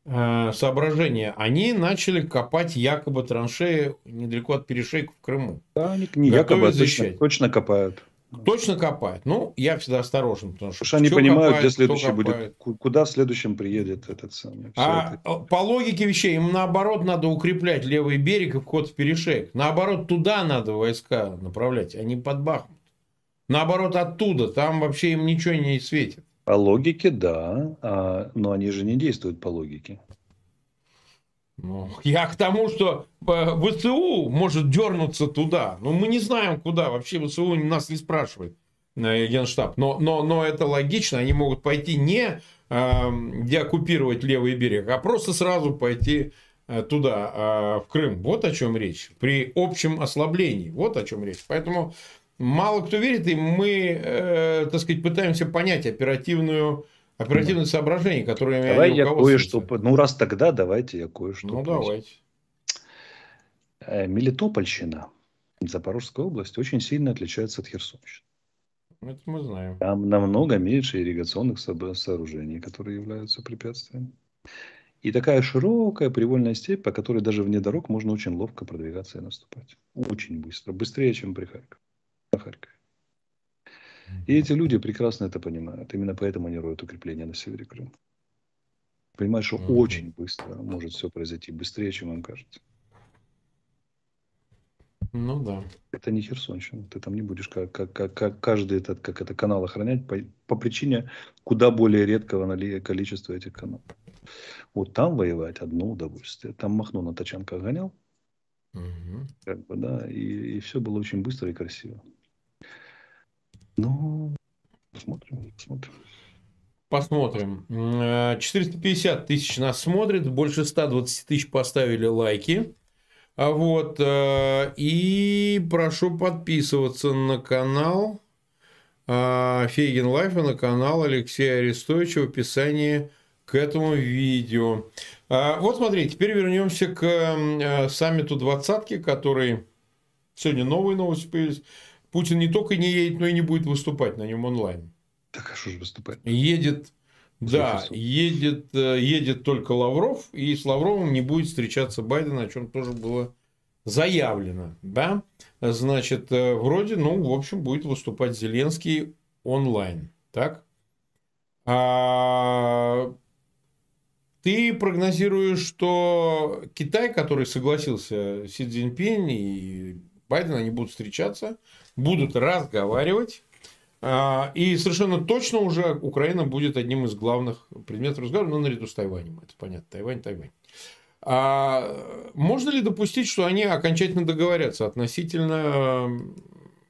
соображения, они начали копать якобы траншеи недалеко от перешейка в Крыму. Да, они не якобы, а точно, точно копают. Точно копают. Ну, я всегда осторожен, потому что, что они понимают, копает, где следующий будет, куда в следующем приедет этот самый. А это. по логике вещей им наоборот надо укреплять левый берег и вход в перешейк. Наоборот, туда надо войска направлять, а не под Бахмут. Наоборот, оттуда. Там вообще им ничего не светит. По логике, да, а, но они же не действуют по логике. Ну, я к тому, что э, ВСУ может дернуться туда. Но мы не знаем, куда. Вообще ВСУ нас не спрашивает э, Генштаб. Но, но, но это логично. Они могут пойти не э, деоккупировать левый берег, а просто сразу пойти э, туда, э, в Крым. Вот о чем речь. При общем ослаблении. Вот о чем речь. Поэтому мало кто верит, и мы, э, так сказать, пытаемся понять оперативную оперативное соображение, которое Давай я кое-что... Ну, раз тогда, давайте я кое-что... Ну, давайте. Э, Мелитопольщина, Запорожская область, очень сильно отличается от Херсонщины. Это мы знаем. Там намного меньше ирригационных сооружений, которые являются препятствием. И такая широкая привольная степь, по которой даже вне дорог можно очень ловко продвигаться и наступать. Очень быстро. Быстрее, чем при Харькове. Харькове. И эти люди прекрасно это понимают. Именно поэтому они роют укрепления на севере Крыма. Понимаешь, что mm-hmm. очень быстро может все произойти, быстрее, чем вам кажется. Ну да. Это не Херсонщина. Ты там не будешь как, как, как, как каждый этот как это канал охранять по, по причине куда более редкого количества этих каналов. Вот там воевать одно удовольствие. Там Махно на тачанках гонял. Угу. Как бы, да, и, и все было очень быстро и красиво. Ну, посмотрим, посмотрим. Посмотрим. 450 э, тысяч нас смотрит, больше 120 тысяч поставили лайки. А вот, э, и прошу подписываться на канал. а, Фейгин Live на канал Алексея Арестовича в описании к этому видео. А, вот смотри, теперь вернемся к саммиту двадцатки, который сегодня новые новости появились. Путин не только не едет, но и не будет выступать на нем онлайн. Так а что же выступать? Едет, да, едет, э, едет только Лавров, и с Лавровым не будет встречаться Байден, о чем тоже было заявлено, да, значит, э, вроде, ну, в общем, будет выступать Зеленский онлайн, так? А ты прогнозируешь, что Китай, который согласился Си Цзиньпинь и Байден, они будут встречаться, будут разговаривать, а, и совершенно точно уже Украина будет одним из главных предметов разговора, ну, наряду с Тайванем, это понятно, Тайвань, Тайвань. А можно ли допустить, что они окончательно договорятся относительно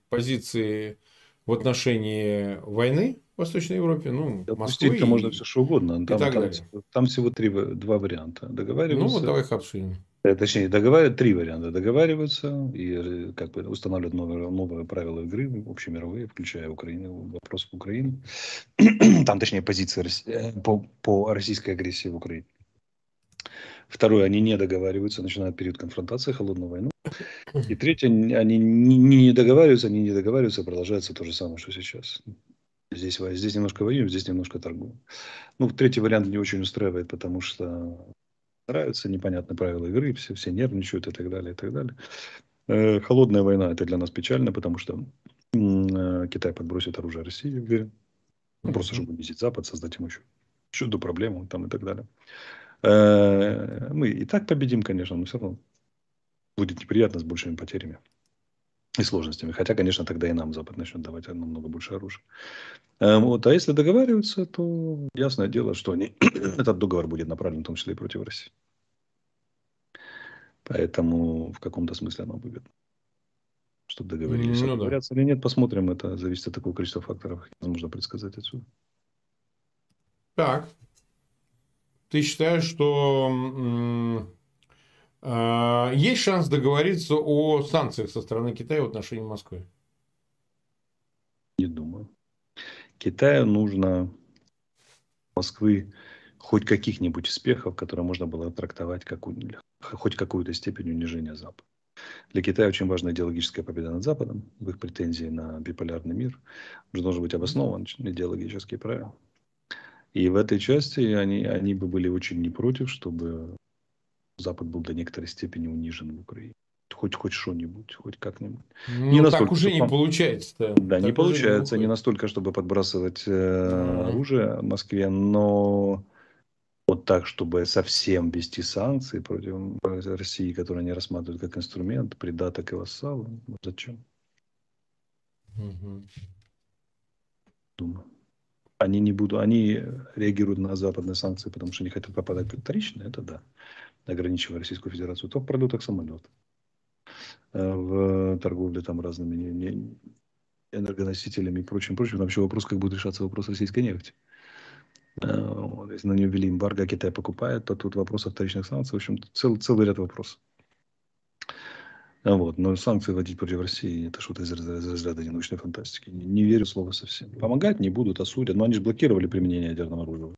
позиции в отношении войны в Восточной Европе, ну, Допустить то можно все что угодно. Там, там, там всего три, два варианта. Договариваться. Ну, вот давай их обсудим. Э, точнее, договаривать три варианта. Договариваться и э, как бы устанавливать новые, новые правила игры, общемировые, включая Украину, вопрос Украины. Там, точнее, позиция э, по, по российской агрессии в Украине. Второе, они не договариваются, начинают период конфронтации, холодную войну. И третье, они не договариваются, они не договариваются, продолжается то же самое, что сейчас. Здесь, здесь немножко воюем, здесь немножко торгуем. Ну, третий вариант не очень устраивает, потому что нравятся непонятные правила игры, все, все нервничают и так далее, и так далее. Э, холодная война, это для нас печально, потому что э, Китай подбросит оружие России, уверен. Ну, просто чтобы унизить Запад, создать ему еще, еще до проблему там и так далее. Э, мы и так победим, конечно, но все равно будет неприятно с большими потерями и сложностями. Хотя, конечно, тогда и нам Запад начнет давать намного больше оружия. Э, вот. А если договариваются, то ясное дело, что они, этот договор будет направлен в том числе и против России. Поэтому в каком-то смысле оно выгодно. Чтобы договорились. Ну, договорятся да. или нет, посмотрим. Это зависит от такого количества факторов. Невозможно предсказать отсюда. Так, ты считаешь, что есть шанс договориться о санкциях со стороны Китая в отношении Москвы? Не думаю. Китаю нужно Москвы хоть каких-нибудь успехов, которые можно было трактовать как хоть какую-то степень унижения Запада. Для Китая очень важна идеологическая победа над Западом в их претензии на биполярный мир. Уже должен быть обоснован идеологические правила. И в этой части они, они бы были очень не против, чтобы Запад был до некоторой степени унижен в Украине. Хоть хоть что-нибудь, хоть как-нибудь. Ну, не настолько, так уже не получается. Да, да не получается. Не, не настолько, чтобы подбрасывать э, оружие в Москве, но вот так, чтобы совсем ввести санкции против России, которые они рассматривают как инструмент, придаток и вассал. Зачем? Угу. Думаю они не будут, они реагируют на западные санкции, потому что не хотят попадать под вторичные, это да, ограничивая Российскую Федерацию, то в пролетах самолет, э, в торговле там разными не, не, энергоносителями и прочим, прочим. Там еще вопрос, как будет решаться вопрос российской нефти. Э, если на нее ввели эмбарго, а Китай покупает, то тут вопрос о вторичных санкциях. В общем, цел, целый ряд вопросов. Вот. Но санкции вводить против России – это что-то из разряда ненаучной фантастики. Не, не верю слово совсем. Помогать не будут, осудят. Но они же блокировали применение ядерного оружия.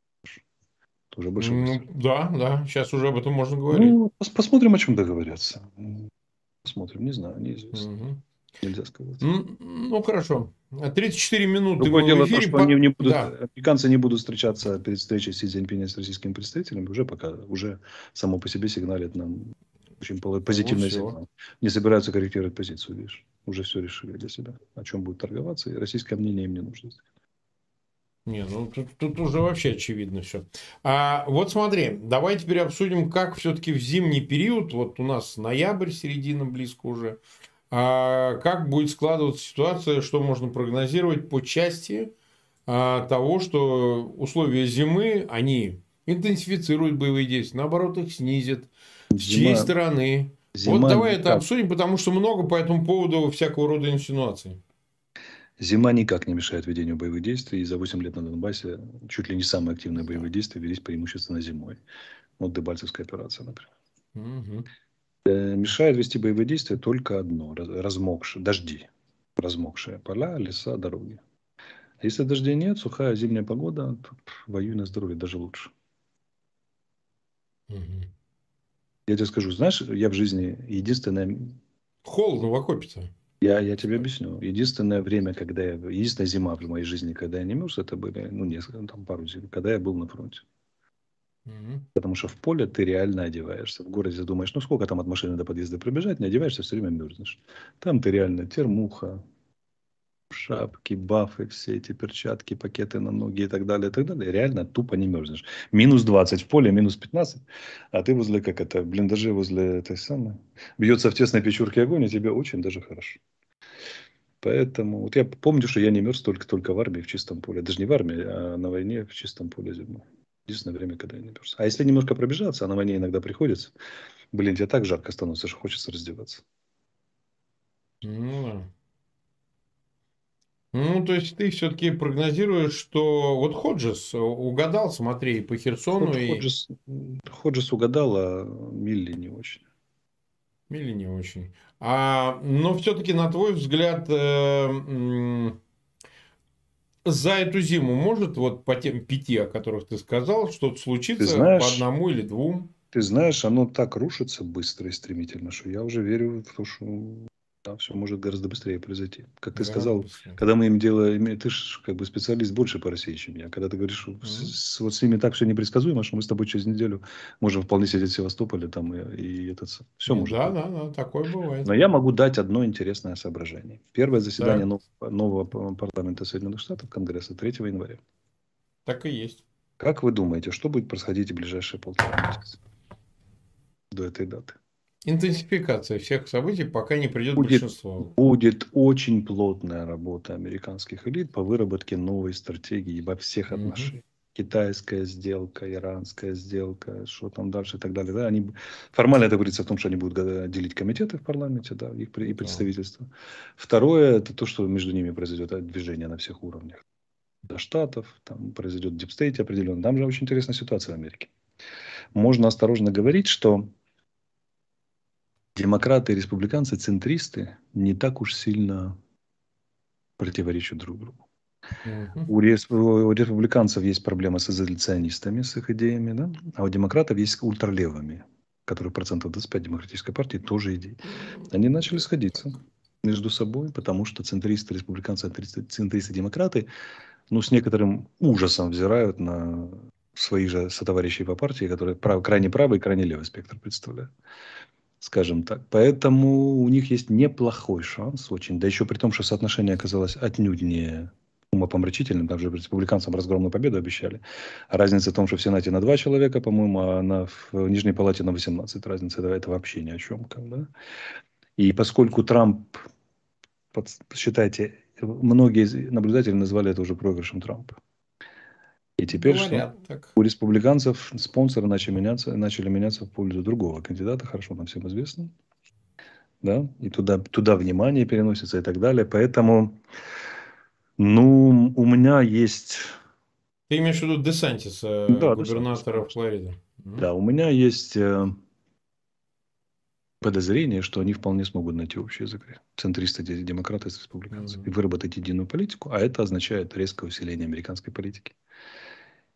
Уже больше ну, да, да. Сейчас уже об этом можно говорить. Ну, пос посмотрим, о чем договорятся. Посмотрим. Не знаю, неизвестно. Угу. Нельзя сказать. Ну, ну, хорошо. 34 минуты Другое дело, эфире. То, что они не будут, да. американцы не будут встречаться перед встречей Си Цзиньпиня с российскими представителями, уже пока, уже само по себе сигналит нам очень позитивный ну, сигнал. Не собираются корректировать позицию, видишь. Уже все решили для себя. О чем будет торговаться. И российское мнение им не нужно. Не, ну тут, тут уже вообще очевидно все. А вот смотри, давай теперь обсудим, как все-таки в зимний период, вот у нас ноябрь, середина близко уже, а как будет складываться ситуация, что можно прогнозировать по части а, того, что условия зимы, они интенсифицируют боевые действия, наоборот, их снизят, с чьей стороны? Зима вот давай это обсудим, потому что много по этому поводу всякого рода инсинуаций. Зима никак не мешает ведению боевых действий. И за 8 лет на Донбассе чуть ли не самые активные боевые действия велись преимущественно зимой. Вот Дебальцевская операция, например. Угу. Мешает вести боевые действия только одно. Размокшие, дожди. Размокшие поля, леса, дороги. Если дождей нет, сухая зимняя погода, то воюй на здоровье, даже лучше. Угу. Я тебе скажу, знаешь, я в жизни единственное... Холодно в окопе-то. Я, я тебе объясню. Единственное время, когда я... Единственная зима в моей жизни, когда я не мерз, это были, ну, несколько, там, пару зим, когда я был на фронте. Угу. Потому что в поле ты реально одеваешься. В городе думаешь, ну, сколько там от машины до подъезда пробежать, не одеваешься, все время мерзнешь. Там ты реально термуха, шапки, бафы, все эти перчатки, пакеты на ноги и так далее, и так далее. Реально тупо не мерзнешь. Минус 20 в поле, минус 15, а ты возле, как это, блиндажи возле этой самой. Бьется в тесной печурке огонь, и тебе очень даже хорошо. Поэтому, вот я помню, что я не мерз только, только в армии в чистом поле. Даже не в армии, а на войне в чистом поле зимой. Единственное время, когда я не мерз. А если немножко пробежаться, а на войне иногда приходится, блин, тебе так жарко становится, что хочется раздеваться. Ну да. Ну, то есть ты все-таки прогнозируешь, что вот Ходжес угадал, смотри, по Херсону. Ход, и... Ходжес, Ходжес угадал, а Милли не очень. Милли не очень. А, но все-таки, на твой взгляд, э, за эту зиму может вот по тем пяти, о которых ты сказал, что-то случится знаешь, по одному или двум? Ты знаешь, оно так рушится быстро и стремительно, что я уже верю в то, что там все может гораздо быстрее произойти. Как ты да, сказал, быстрее. когда мы им делаем, ты же как бы специалист больше по России, чем я. Когда ты говоришь, mm-hmm. с, вот с ними так все непредсказуемо, что мы с тобой через неделю можем вполне сидеть в Севастополе там и, и этот все ну, может. Да, быть. да, да, такое бывает. Но я могу дать одно интересное соображение. Первое заседание да. нового, нового парламента Соединенных Штатов, Конгресса, 3 января. Так и есть. Как вы думаете, что будет происходить в ближайшие полтора месяца до этой даты? Интенсификация всех событий, пока не придет будет, большинство. Будет очень плотная работа американских элит по выработке новой стратегии во всех угу. отношениях. Китайская сделка, иранская сделка, что там дальше и так далее. Да, они, формально это говорится о том, что они будут делить комитеты в парламенте да, их, и представительства. Да. Второе, это то, что между ними произойдет движение на всех уровнях. До штатов, там произойдет deep state определенно. Там же очень интересная ситуация в Америке. Можно осторожно говорить, что демократы и республиканцы, центристы, не так уж сильно противоречат друг другу. У, респ... у республиканцев есть проблема с изоляционистами, с их идеями, да? а у демократов есть ультралевыми, которые процентов 25 демократической партии тоже идеи. Они начали сходиться между собой, потому что центристы, республиканцы, центристы, демократы, ну, с некоторым ужасом взирают на своих же сотоварищей по партии, которые прав, крайне правый и крайне левый спектр представляют скажем так. Поэтому у них есть неплохой шанс очень. Да еще при том, что соотношение оказалось отнюдь не умопомрачительным. Там же республиканцам разгромную победу обещали. А разница в том, что в Сенате на два человека, по-моему, а на, в Нижней Палате на 18. Разница это, это вообще ни о чем. Бы. И поскольку Трамп, считайте, многие наблюдатели назвали это уже проигрышем Трампа. И теперь Говорят, что так. у республиканцев спонсоры начали меняться, начали меняться в пользу другого кандидата, хорошо нам всем известно. Да? И туда, туда внимание переносится и так далее. Поэтому, ну, у меня есть... Ты имеешь в виду Десантиса, да, губернатора Десантис. Флориды? Да, у меня есть э, подозрение, что они вполне смогут найти общий язык. Центристы, демократы с республиканцами. Mm-hmm. И выработать единую политику. А это означает резкое усиление американской политики.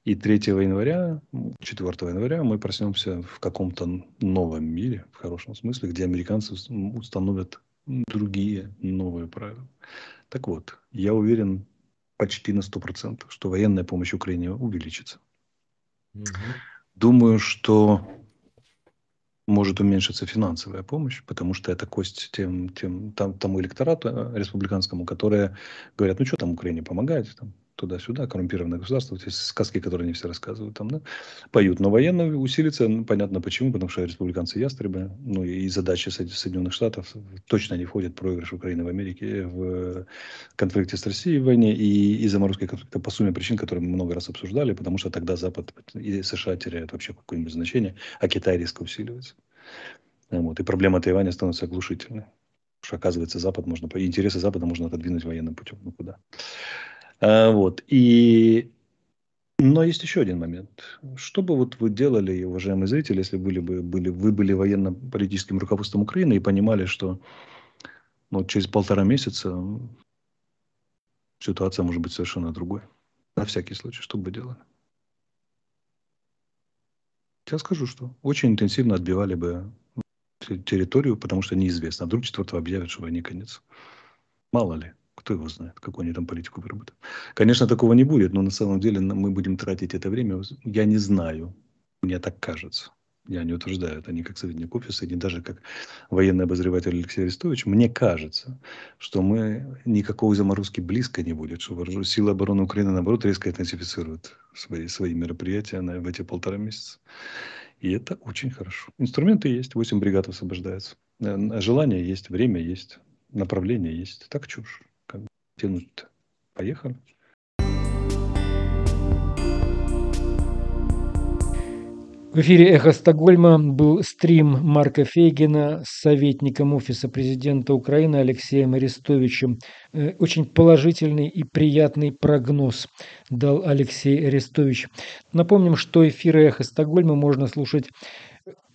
И 3 января, 4 января мы проснемся в каком-то новом мире, в хорошем смысле, где американцы установят другие новые правила. Так вот, я уверен почти на 100%, что военная помощь Украине увеличится. Угу. Думаю, что может уменьшиться финансовая помощь, потому что это кость тем, тем, там, тому электорату э, республиканскому, которые говорят, ну что там Украине помогает, там, туда-сюда, коррумпированное государство, вот эти сказки, которые они все рассказывают там, да, поют. Но военно усилится, ну, понятно почему, потому что республиканцы ястребы, ну и задачи Соединенных Штатов точно не входят проигрыш Украины в Америке в конфликте с Россией в войне и из-за заморозки конфликта по сумме причин, которые мы много раз обсуждали, потому что тогда Запад и США теряют вообще какое-нибудь значение, а Китай резко усиливается. Вот. И проблема Тайваня становится оглушительной. Потому что, оказывается, Запад можно, интересы Запада можно отодвинуть военным путем. Ну куда? А, вот. И... Но есть еще один момент. Что бы вот вы делали, уважаемые зрители, если были бы, были, вы были военно-политическим руководством Украины и понимали, что ну, через полтора месяца ситуация может быть совершенно другой. На всякий случай, что бы вы делали? Я скажу, что очень интенсивно отбивали бы территорию, потому что неизвестно. А вдруг четвертого объявят, что войне конец. Мало ли. Кто его знает, какую они там политику выработают. Конечно, такого не будет, но на самом деле мы будем тратить это время. Я не знаю. Мне так кажется. Я не утверждаю это ни как советник офиса, ни даже как военный обозреватель Алексей Арестович. Мне кажется, что мы никакой заморозки близко не будет, что силы обороны Украины, наоборот, резко интенсифицируют свои, свои мероприятия на, в эти полтора месяца. И это очень хорошо. Инструменты есть, 8 бригад освобождается. Э, желание есть, время есть, направление есть. Так чушь тянуть Поехали. В эфире «Эхо Стокгольма» был стрим Марка Фейгина с советником Офиса президента Украины Алексеем Арестовичем. Э, очень положительный и приятный прогноз дал Алексей Арестович. Напомним, что эфиры «Эхо Стокгольма» можно слушать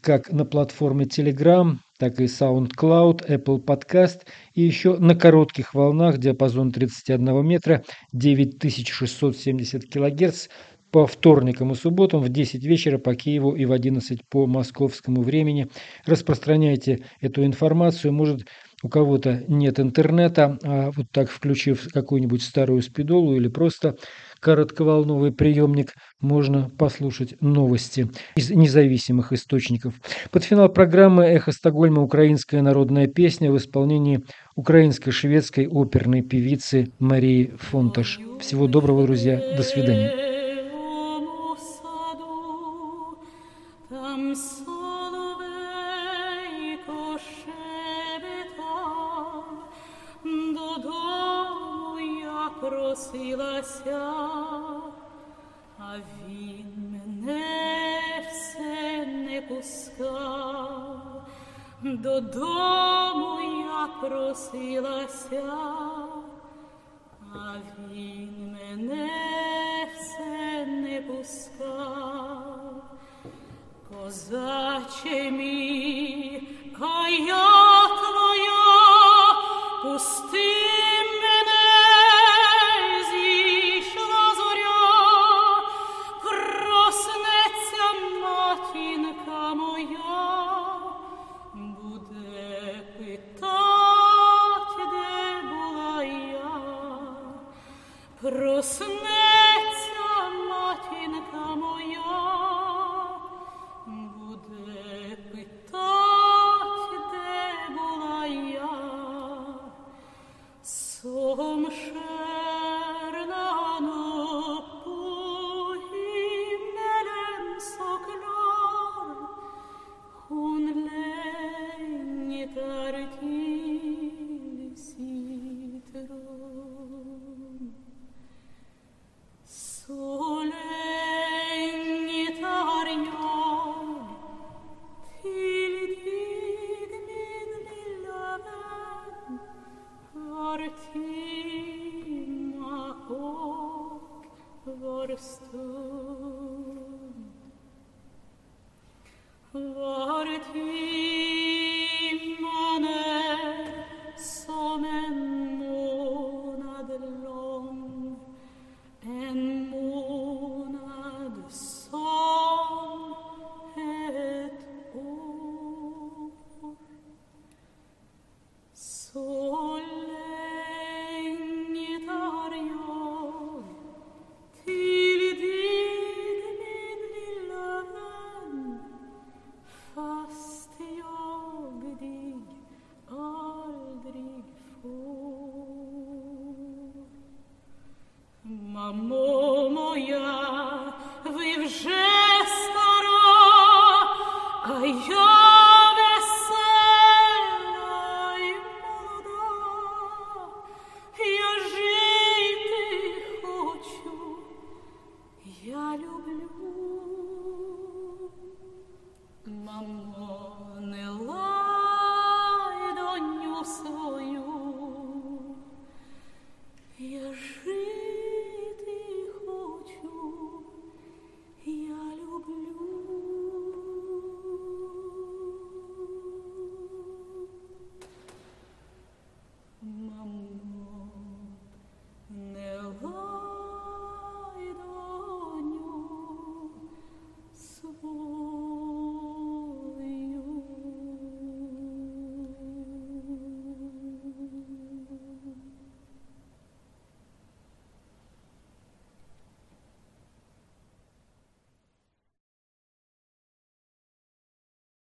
как на платформе Telegram, так и SoundCloud, Apple Podcast и еще на коротких волнах диапазон 31 метра 9670 килогерц по вторникам и субботам в 10 вечера по Киеву и в 11 по московскому времени. Распространяйте эту информацию. Может, у кого-то нет интернета, а вот так включив какую-нибудь старую спидолу или просто коротковолновый приемник, можно послушать новости из независимых источников. Под финал программы «Эхо Стокгольма. Украинская народная песня» в исполнении украинско-шведской оперной певицы Марии Фонташ. Всего доброго, друзья. До свидания. Просилася, а він мене все не пускав, додому я просилася, а він